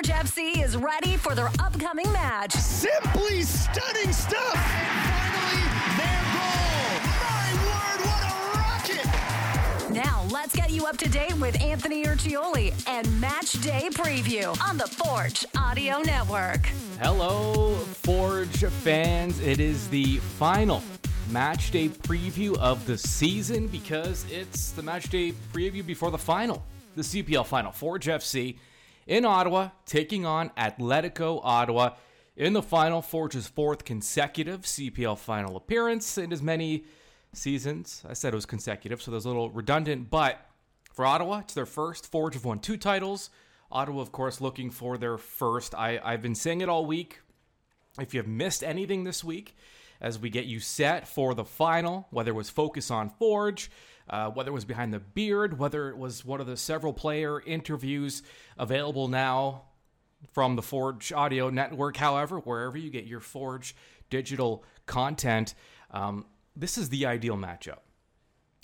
Forge FC is ready for their upcoming match. Simply stunning stuff. Finally, their goal. My word, what a rocket! Now, let's get you up to date with Anthony Urciuoli and Match Day Preview on the Forge Audio Network. Hello, Forge fans. It is the final match day preview of the season because it's the match day preview before the final, the CPL final. Forge FC in Ottawa taking on Atletico Ottawa in the final. Forge's fourth consecutive CPL final appearance in as many seasons. I said it was consecutive, so there's a little redundant, but for Ottawa, it's their first. Forge have won two titles. Ottawa, of course, looking for their first. I, I've been saying it all week. If you have missed anything this week, as we get you set for the final, whether it was focus on Forge, uh, whether it was behind the beard, whether it was one of the several player interviews available now from the Forge Audio Network, however, wherever you get your Forge digital content, um, this is the ideal matchup.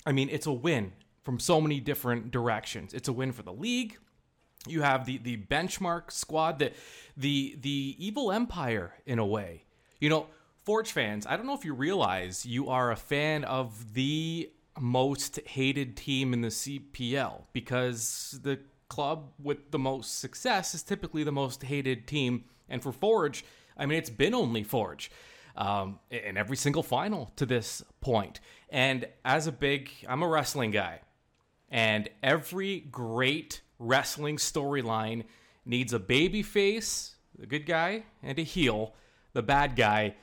I mean, it's a win from so many different directions. It's a win for the league. You have the the benchmark squad, the the the evil empire in a way. You know, Forge fans, I don't know if you realize you are a fan of the most hated team in the CPL because the club with the most success is typically the most hated team. And for Forge, I mean, it's been only Forge um, in every single final to this point. And as a big, I'm a wrestling guy, and every great wrestling storyline needs a baby face, the good guy, and a heel, the bad guy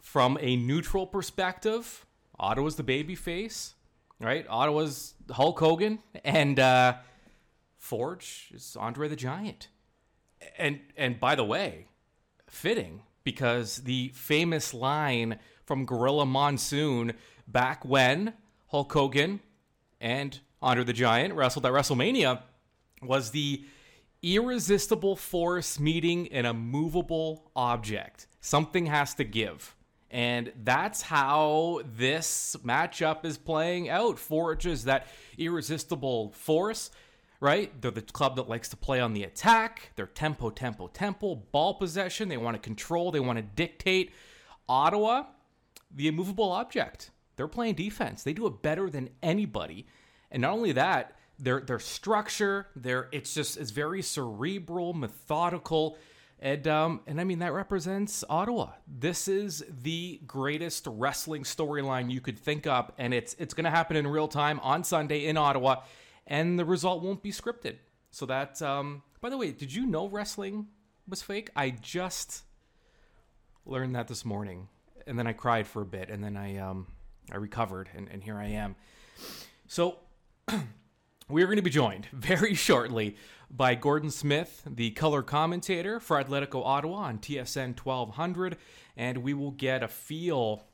from a neutral perspective, Ottawa's the baby face, right? Ottawa's Hulk Hogan, and uh, Forge is Andre the Giant. And and by the way, fitting because the famous line from Gorilla Monsoon back when Hulk Hogan and Andre the Giant wrestled at WrestleMania was the irresistible force meeting an immovable object. Something has to give. And that's how this matchup is playing out. Forge is that irresistible force, right? They're the club that likes to play on the attack. They're tempo, tempo, tempo, ball possession. They want to control, they want to dictate. Ottawa, the immovable object. They're playing defense. They do it better than anybody. And not only that, their their structure, their it's just it's very cerebral, methodical. And um, and I mean that represents Ottawa. This is the greatest wrestling storyline you could think up, and it's it's going to happen in real time on Sunday in Ottawa, and the result won't be scripted. So that, um, by the way, did you know wrestling was fake? I just learned that this morning, and then I cried for a bit, and then I um, I recovered, and, and here I am. So. We're going to be joined very shortly by Gordon Smith, the color commentator for Atletico Ottawa on TSN 1200, and we will get a feel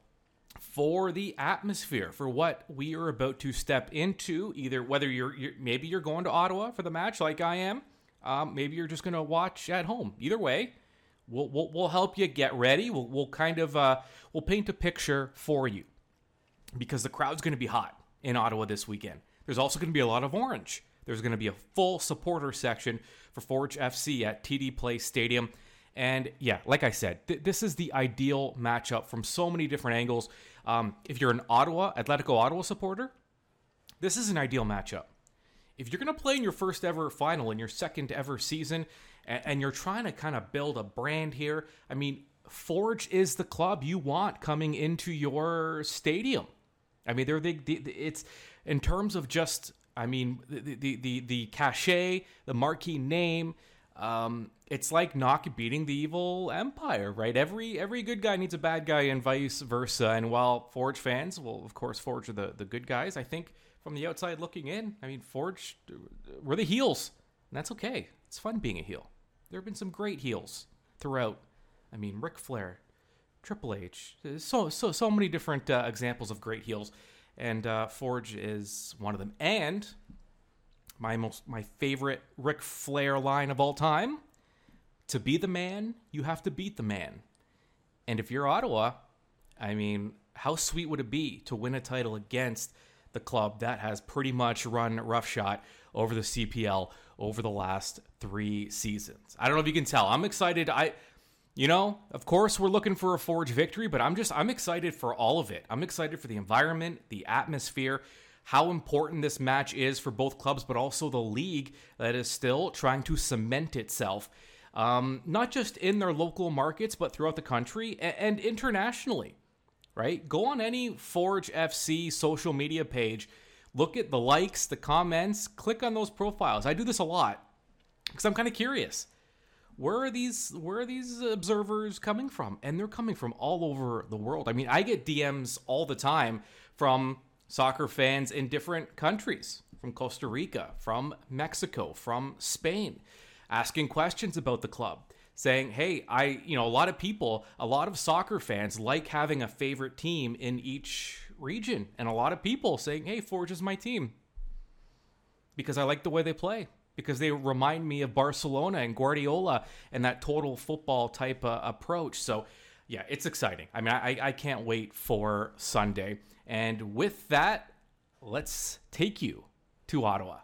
for the atmosphere for what we are about to step into. Either whether you're, you're maybe you're going to Ottawa for the match like I am, um, maybe you're just going to watch at home. Either way, we'll, we'll, we'll help you get ready. We'll, we'll kind of uh, we'll paint a picture for you because the crowd's going to be hot in Ottawa this weekend. There's also going to be a lot of orange. There's going to be a full supporter section for Forge FC at TD Place Stadium. And yeah, like I said, th- this is the ideal matchup from so many different angles. Um, if you're an Ottawa, Atletico Ottawa supporter, this is an ideal matchup. If you're going to play in your first ever final in your second ever season, and, and you're trying to kind of build a brand here, I mean, Forge is the club you want coming into your stadium. I mean, they're the, the it's in terms of just I mean the the the, the cachet, the marquee name. Um, it's like not beating the evil empire, right? Every every good guy needs a bad guy, and vice versa. And while Forge fans, well, of course, Forge are the the good guys. I think from the outside looking in, I mean, Forge we're the heels, and that's okay. It's fun being a heel. There have been some great heels throughout. I mean, Ric Flair, Triple H, so so so many different uh, examples of great heels and uh, Forge is one of them. And my most my favorite Ric Flair line of all time: "To be the man, you have to beat the man." And if you're Ottawa, I mean, how sweet would it be to win a title against the club that has pretty much run roughshod over the CPL over the last three seasons. I don't know if you can tell. I'm excited. I, you know, of course we're looking for a Forge victory, but I'm just I'm excited for all of it. I'm excited for the environment, the atmosphere, how important this match is for both clubs, but also the league that is still trying to cement itself, um, not just in their local markets, but throughout the country and, and internationally. Right? Go on any Forge FC social media page look at the likes, the comments, click on those profiles. I do this a lot because I'm kind of curious. Where are these where are these observers coming from? And they're coming from all over the world. I mean, I get DMs all the time from soccer fans in different countries, from Costa Rica, from Mexico, from Spain, asking questions about the club saying, "Hey, I, you know, a lot of people, a lot of soccer fans like having a favorite team in each region, and a lot of people saying, "Hey, Forge is my team," because I like the way they play. Because they remind me of Barcelona and Guardiola and that total football type uh, approach. So, yeah, it's exciting. I mean, I, I can't wait for Sunday. And with that, let's take you to Ottawa.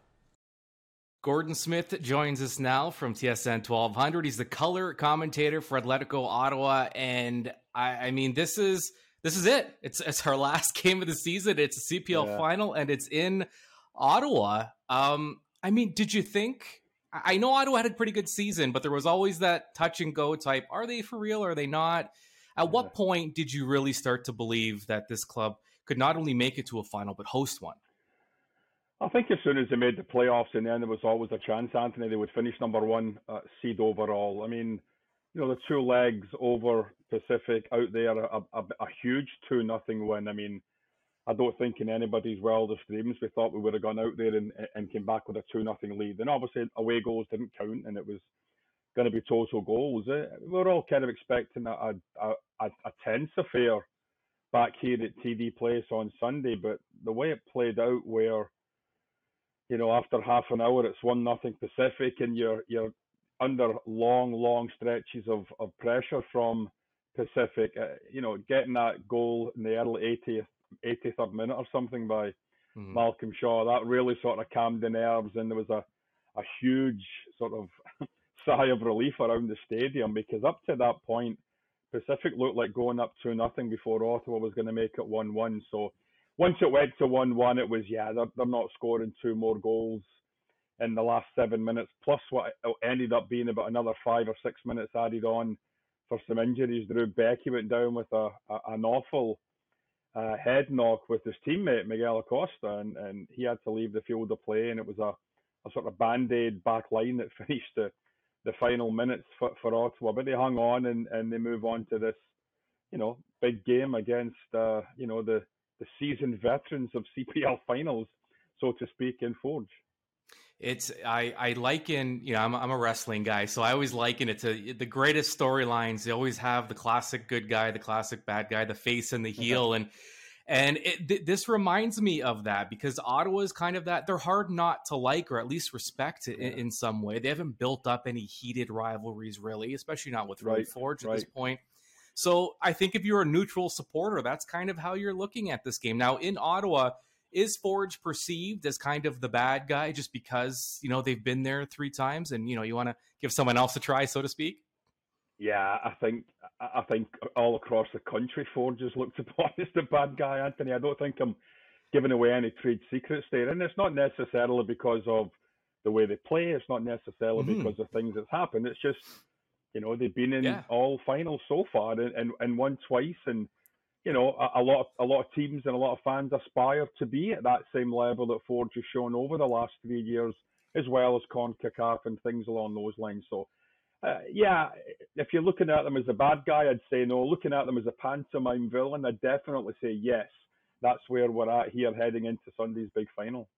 Gordon Smith joins us now from TSN 1200. He's the color commentator for Atletico Ottawa. And I, I mean, this is this is it. It's it's our last game of the season. It's a CPL yeah. final, and it's in Ottawa. Um, I mean, did you think? I know Ottawa had a pretty good season, but there was always that touch and go type. Are they for real? Are they not? At what point did you really start to believe that this club could not only make it to a final but host one? I think as soon as they made the playoffs, and then there was always a chance, Anthony, they would finish number one uh, seed overall. I mean, you know, the two legs over Pacific out there, a, a, a huge 2 nothing win. I mean, I don't think in anybody's wildest dreams we thought we would have gone out there and, and came back with a 2 nothing lead. And obviously, away goals didn't count and it was going to be total goals. Eh, we were all kind of expecting a, a, a, a tense affair back here at TD Place on Sunday, but the way it played out, where you know after half an hour it's one nothing Pacific, and you're you're under long, long stretches of, of pressure from Pacific. Uh, you know, getting that goal in the early 80th, 83rd minute or something by mm-hmm. Malcolm Shaw, that really sort of calmed the nerves, and there was a, a huge sort of sigh of relief around the stadium because up to that point, Pacific looked like going up two nothing before Ottawa was going to make it one one. So once it went to one one, it was yeah they're, they're not scoring two more goals in the last seven minutes, plus what ended up being about another five or six minutes added on for some injuries. Drew Beckie went down with a, a an awful uh, head knock with his teammate Miguel Acosta, and, and he had to leave the field of play, and it was a, a sort of band-aid back line that finished the, the final minutes for, for Ottawa. But they hung on and, and they move on to this, you know, big game against, uh, you know, the, the seasoned veterans of CPL finals, so to speak, in Forge it's I I liken you know I'm I'm a wrestling guy, so I always liken it to the greatest storylines. They always have the classic good guy, the classic bad guy, the face and the heel, and and it, th- this reminds me of that because Ottawa is kind of that. They're hard not to like or at least respect in, in some way. They haven't built up any heated rivalries really, especially not with right, Forge at right. this point. So I think if you're a neutral supporter, that's kind of how you're looking at this game. Now in Ottawa is Forge perceived as kind of the bad guy just because you know they've been there three times, and you know you want to give someone else a try, so to speak? Yeah, I think I think all across the country, Forge is looked upon as the bad guy, Anthony. I don't think I'm giving away any trade secrets there, and it's not necessarily because of the way they play. It's not necessarily mm-hmm. because of things that's happened. It's just you know they've been in yeah. all finals so far and, and and won twice and you know, a, a, lot of a lot of teams and a lot of fans aspire to be at that same level that Forge has shown over the last three years, as well as CONCACAF and things along those lines. So, uh, yeah, if you're looking at them as a bad guy, I'd say no. Looking at them as a pantomime villain, I'd definitely say yes. That's where we're at here, heading into Sunday's big final.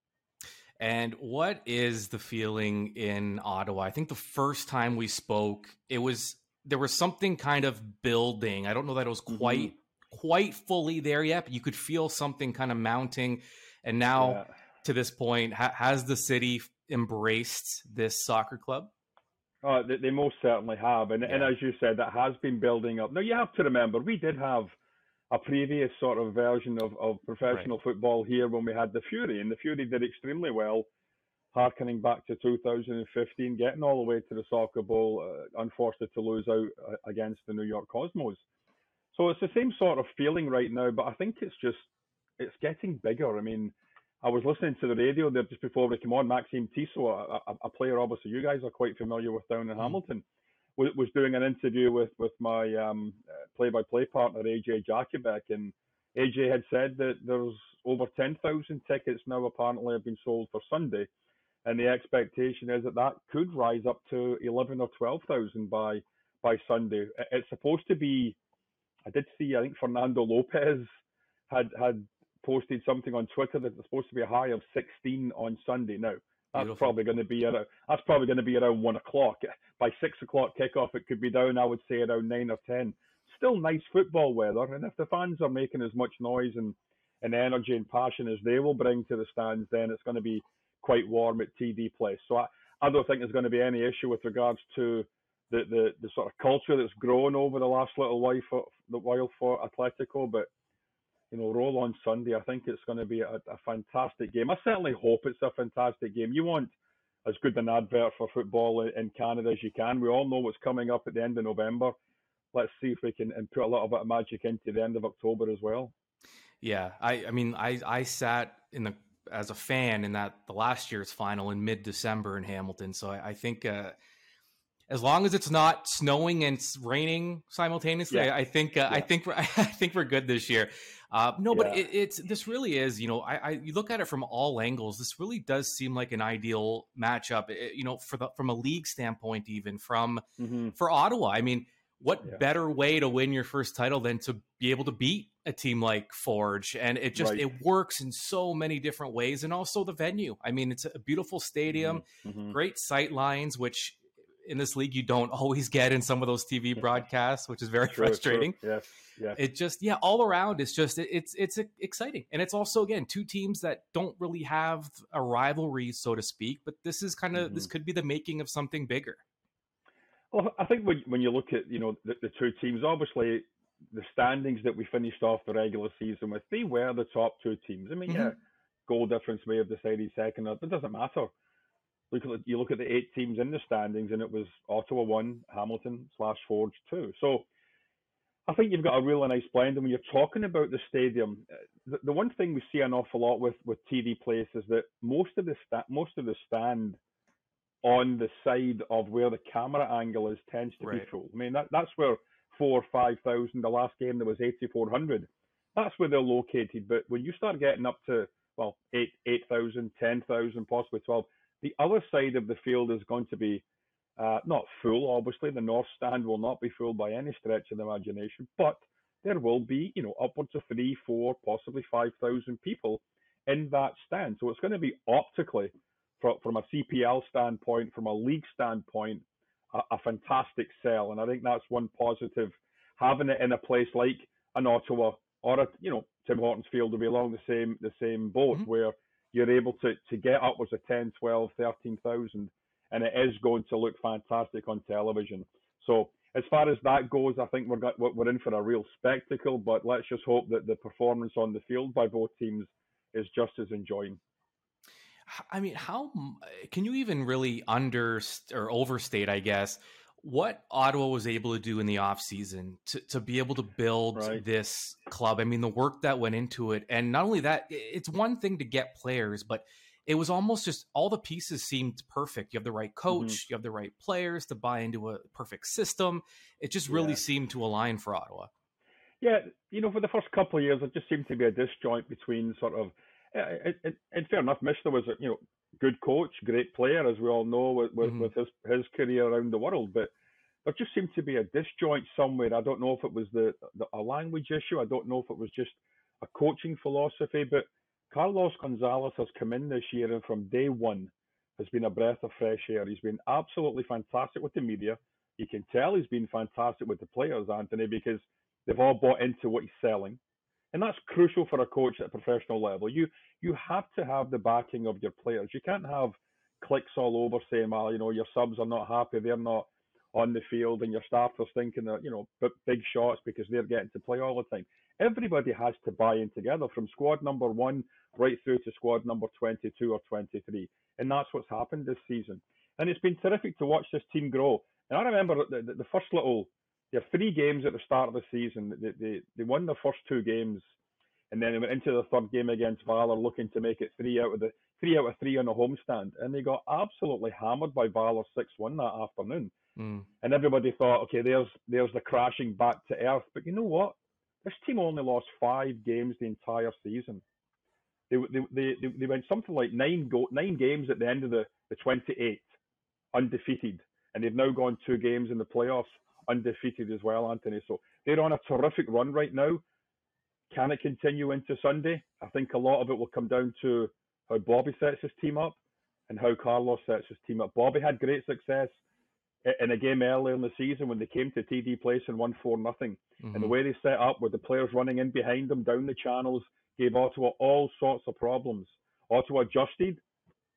And what is the feeling in Ottawa? I think the first time we spoke, it was there was something kind of building. I don't know that it was mm-hmm. quite quite fully there yet, but you could feel something kind of mounting. And now, yeah. to this point, ha- has the city embraced this soccer club? Oh, they, they most certainly have, and yeah. and as you said, that has been building up. Now you have to remember, we did have a previous sort of version of, of professional right. football here when we had the Fury, and the Fury did extremely well. harkening back to 2015, getting all the way to the Soccer Bowl, uh, unfortunate to lose out uh, against the New York Cosmos. So it's the same sort of feeling right now, but I think it's just it's getting bigger. I mean, I was listening to the radio there just before we came on. Maxime Tissot, a, a, player obviously you guys are quite familiar with down in mm-hmm. Hamilton, was, was doing an interview with with my um, play-by-play partner AJ Jakubek, and AJ had said that there's over 10,000 tickets now apparently have been sold for Sunday, and the expectation is that that could rise up to 11 or 12,000 by by Sunday. It's supposed to be. I did see. I think Fernando Lopez had had posted something on Twitter that it's supposed to be a high of 16 on Sunday. Now that's Beautiful. probably going to be around. That's probably going to be around one o'clock. By six o'clock kickoff, it could be down. I would say around nine or ten. Still nice football weather, and if the fans are making as much noise and and energy and passion as they will bring to the stands, then it's going to be quite warm at TD Place. So I, I don't think there's going to be any issue with regards to the, the, the sort of culture that's grown over the last little while for, the while for Atletico. But you know, roll on Sunday. I think it's going to be a, a fantastic game. I certainly hope it's a fantastic game. You want as good an advert for football in Canada as you can. We all know what's coming up at the end of November. Let's see if we can and put a little bit of magic into the end of October as well. Yeah, I, I mean, I, I sat in the as a fan in that the last year's final in mid December in Hamilton, so I, I think uh, as long as it's not snowing and raining simultaneously, yeah. I, I, think uh, yeah. I think we're, I think we're good this year. Uh, no, yeah. but it, it's this really is. You know, I, I, you look at it from all angles. This really does seem like an ideal matchup. It, you know, for the from a league standpoint, even from mm-hmm. for Ottawa. I mean, what better way to win your first title than to be able to beat a team like Forge? And it just right. it works in so many different ways, and also the venue. I mean, it's a beautiful stadium, mm-hmm. mm-hmm. great sight lines, which in this league you don't always get in some of those TV broadcasts, which is very true, frustrating. True. Yes, yeah. It just yeah, all around it's just it, it's it's exciting, and it's also again two teams that don't really have a rivalry, so to speak. But this is kind of mm-hmm. this could be the making of something bigger. Well, I think when when you look at you know the, the two teams, obviously the standings that we finished off the regular season with, they were the top two teams. I mean, mm-hmm. yeah, goal difference may have decided second, but it doesn't matter look at the, you look at the eight teams in the standings, and it was Ottawa one, Hamilton slash Forge two. So I think you've got a really nice blend. And when you're talking about the stadium, uh, the, the one thing we see an awful lot with with TD Place is that most of the sta- most of the stand on the side of where the camera angle is tends to right. be full. I mean that that's where four five thousand. The last game there was eighty four hundred. That's where they're located. But when you start getting up to well eight eight thousand, ten thousand, possibly twelve, the other side of the field is going to be uh, not full, obviously. The north stand will not be full by any stretch of the imagination, but there will be, you know, upwards of three, four, possibly 5,000 people in that stand. So it's going to be optically, from, from a CPL standpoint, from a league standpoint, a, a, fantastic sell. And I think that's one positive. Having it in a place like an Ottawa or a, you know, Tim Hortons Field will be along the same the same boat mm-hmm. where you're able to, to get upwards of 10, 12, 13,000, and it is going to look fantastic on television. So as far as that goes, I think we're got, we're in for a real spectacle. But let's just hope that the performance on the field by both teams is just as enjoying. I mean, how can you even really under or overstate, I guess, what Ottawa was able to do in the offseason to, to be able to build right. this club. I mean, the work that went into it. And not only that, it's one thing to get players, but it was almost just all the pieces seemed perfect. You have the right coach, mm-hmm. you have the right players to buy into a perfect system. It just really yeah. seemed to align for Ottawa. Yeah, you know, for the first couple of years, it just seemed to be a disjoint between sort of. And fair enough, Mista was a you know good coach, great player, as we all know, with, with, mm-hmm. with his his career around the world. But there just seemed to be a disjoint somewhere. I don't know if it was the, the a language issue. I don't know if it was just a coaching philosophy. But Carlos Gonzalez has come in this year and from day one has been a breath of fresh air. He's been absolutely fantastic with the media. You can tell he's been fantastic with the players, Anthony, because they've all bought into what he's selling. And that's crucial for a coach at a professional level. You you have to have the backing of your players. You can't have clicks all over saying, well, you know, your subs are not happy, they're not on the field, and your starters thinking that, you know, big shots because they're getting to play all the time. Everybody has to buy in together from squad number one right through to squad number 22 or 23. And that's what's happened this season. And it's been terrific to watch this team grow. And I remember the, the, the first little, they have three games at the start of the season. They, they, they won the first two games, and then they went into the third game against Valor, looking to make it three out of the three out of three on the homestand, and they got absolutely hammered by Valor six one that afternoon. Mm. And everybody thought, okay, there's there's the crashing back to earth. But you know what? This team only lost five games the entire season. They they they, they went something like nine go, nine games at the end of the the 28, undefeated, and they've now gone two games in the playoffs undefeated as well, Anthony. So they're on a terrific run right now. Can it continue into Sunday? I think a lot of it will come down to how Bobby sets his team up and how Carlos sets his team up. Bobby had great success in a game earlier in the season when they came to TD Place and won four nothing. Mm-hmm. And the way they set up with the players running in behind them down the channels gave Ottawa all sorts of problems. Ottawa adjusted.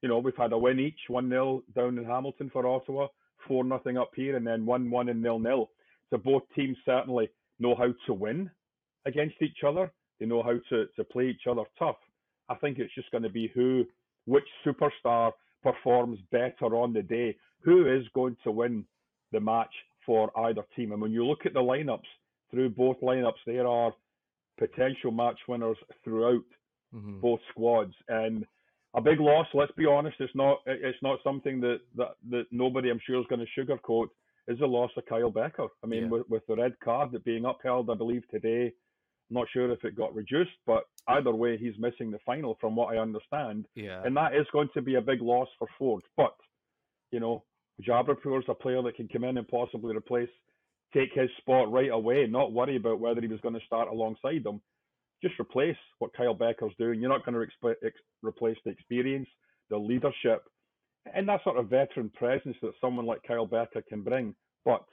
You know, we've had a win each, one 0 down in Hamilton for Ottawa, four nothing up here, and then one one and nil nil. So both teams certainly know how to win against each other. They know how to, to play each other tough. I think it's just going to be who, which superstar performs better on the day. Who is going to win the match for either team? And when you look at the lineups through both lineups, there are potential match winners throughout mm-hmm. both squads. And a big loss. Let's be honest. It's not. It's not something that that, that nobody I'm sure is going to sugarcoat. Is the loss of Kyle Bekker. I mean, yeah. with, with the red card that being upheld, I believe today I'm not sure if it got reduced, but either way, he's missing the final from what I understand. Yeah. And that is going to be a big loss for Forge. But, you know, Hojabrpour's a player that can come in and possibly replace, take his spot right away, not worry about whether he was going to start alongside them. Just replace what Kyle Bekker's doing. You're not going to ex- replace the experience, the leadership, and that sort of veteran presence that someone like Kyle Bekker can bring. But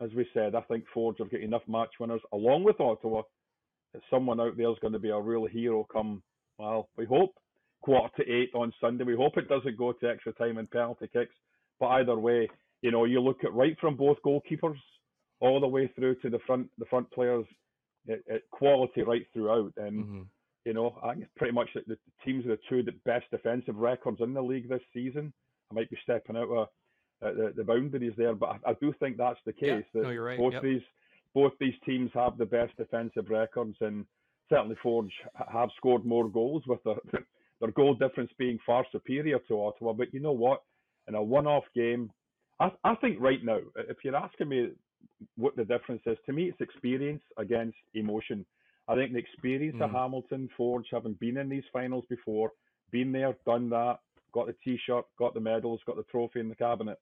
as we said, I think Forge have got enough match winners along with Ottawa that someone out there is going to be a real hero come, well, we hope, quarter to eight on Sunday. We hope it doesn't go to extra time and penalty kicks. But either way, you know, you look at right from both goalkeepers all the way through to the front the front players, it, it, quality right throughout. And mm-hmm. you know, I think it's pretty much the, the teams are the two the best defensive records in the league this season. I might be stepping out of uh, the, the boundaries there, but I, I, do think that's the case. Yeah. That no, you're right. Both yep. these both these teams have the best defensive records, and certainly Forge have scored more goals with their, their goal difference being far superior to Ottawa. But you know what? In a one-off game, I, I think right now, if you're asking me what the difference is, to me it's experience against emotion. I think the experience mm. of Hamilton, Forge, having been in these finals before, been there, done that, got the T-shirt, got the medals, got the trophy in the cabinet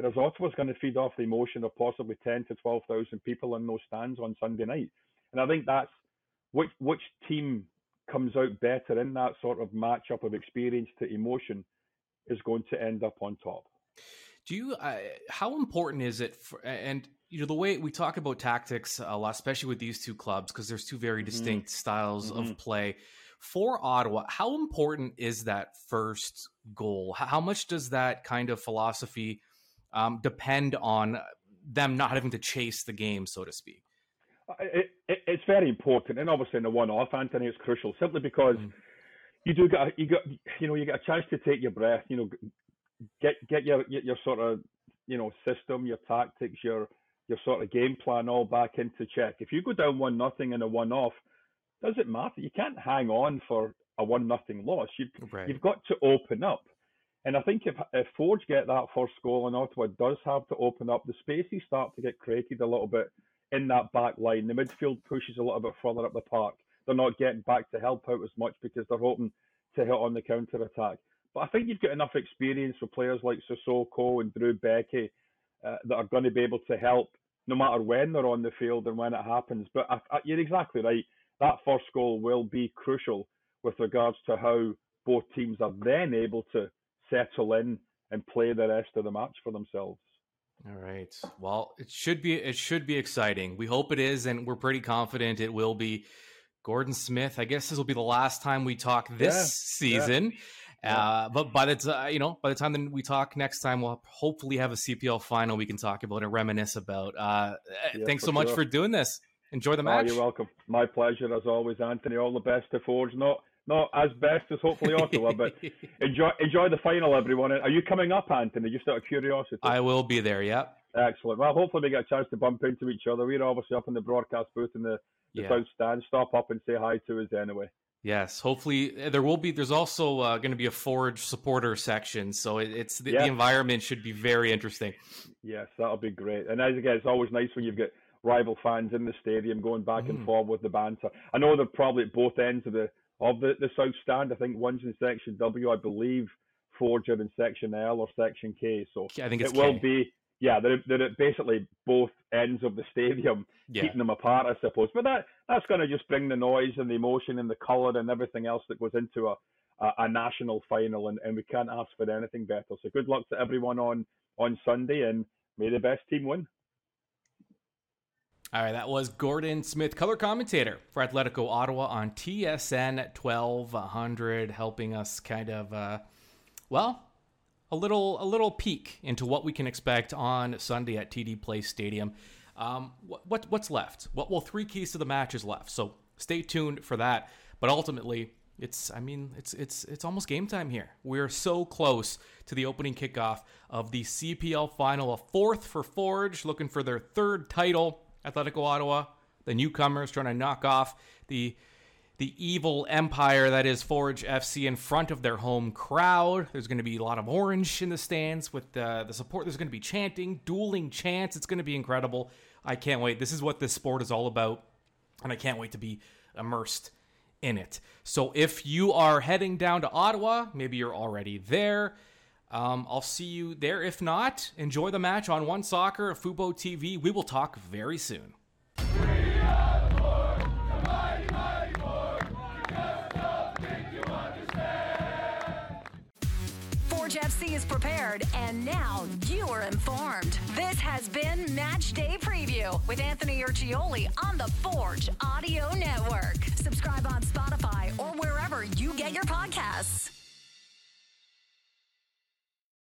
Whereas Ottawa's going to feed off the emotion of possibly 10 to 12,000 people in those stands on Sunday night. And I think that's which which team comes out better in that sort of matchup of experience to emotion is going to end up on top. Do you? Uh, how important is it? For, and you know the way we talk about tactics a lot, especially with these two clubs, because there's two very mm-hmm. distinct mm-hmm. styles mm-hmm. of play. For Ottawa, how important is that first goal? How much does that kind of philosophy um, depend on them not having to chase the game, so to speak? Uh, it, it, it's very important, and obviously in the one-off, Anthony, it's crucial simply because mm. you do get a, you get you know you get a chance to take your breath, you know, get get your your sort of you know system, your tactics, your your sort of game plan all back into check. If you go down one nothing in a one-off, does it matter? You can't hang on for a one nothing loss. You've right. you've got to open up. And I think if if Forge get that first goal and Ottawa does have to open up, the spaces start to get created a little bit in that back line. The midfield pushes a little bit further up the park. They're not getting back to help out as much because they're hoping to hit on the counter attack. But I think you've got enough experience with players like Sissoko and Drew Beckie uh, that are going to be able to help no matter when they're on the field and when it happens. But I, I, you're exactly right. That first goal will be crucial with regards to how both teams are then able to settle in and play the rest of the match for themselves. All right. Well, it should be it should be exciting. We hope it is, and we're pretty confident it will be. Gordon Smith, I guess this will be the last time we talk this yeah, season. Yeah. Uh, but by the time you know, by the time that we talk next time, we'll hopefully have a CPL final we can talk about and reminisce about. Uh, yeah, thanks so much sure. for doing this. Enjoy the match. Oh, you're welcome. My pleasure as always, Anthony. All the best to Forge. Not not as best as hopefully Ottawa, but enjoy enjoy the final, everyone. Are you coming up, Anthony? Just out of curiosity. I will be there. Yep. Excellent. Well, hopefully we get a chance to bump into each other. We're obviously up in the broadcast booth in the, the yeah. south stand. Stop up and say hi to us anyway. Yes, hopefully eh, there will be. There's also uh, going to be a Forge supporter section, so it, it's the, yes. the, environment should be very interesting. Yes, that'll be great. And as again, it's always nice when you've got rival fans in the stadium going back mm. and forth with the banter. I know they're probably at both ends of the of the, the south stand. I think one's in section W, I believe. Forge are in section L or section K. So I think it K. will be yeah, they're, they're at basically both ends of the stadium, yeah. keeping them apart, I suppose. But that that's going to just bring the noise and the emotion and the colour and everything else that goes into a, a, a, national final, and, and we can't ask for anything better. So good luck to everyone on on Sunday, and may the best team win. All right, that was Gordon Smith, color commentator for Atletico Ottawa on TSN 1200, helping us kind of, uh, well, a little a little peek into what we can expect on Sunday at TD Place Stadium. Um, what, what what's left? What well, three keys to the match is left. So stay tuned for that. But ultimately, it's I mean it's it's it's almost game time here. We're so close to the opening kickoff of the CPL final, a fourth for Forge, looking for their third title. Atletico Ottawa, the newcomers trying to knock off the the evil empire that is Forge FC in front of their home crowd. There's going to be a lot of orange in the stands with the, the support. There's going to be chanting, dueling chants. It's going to be incredible. I can't wait. This is what this sport is all about, and I can't wait to be immersed in it. So if you are heading down to Ottawa, maybe you're already there. Um, I'll see you there. If not, enjoy the match on One Soccer, Fubo TV. We will talk very soon. Is prepared, and now you are informed. This has been Match Day Preview with Anthony Urciuoli on the Forge Audio Network. Subscribe on Spotify or wherever you get your podcasts.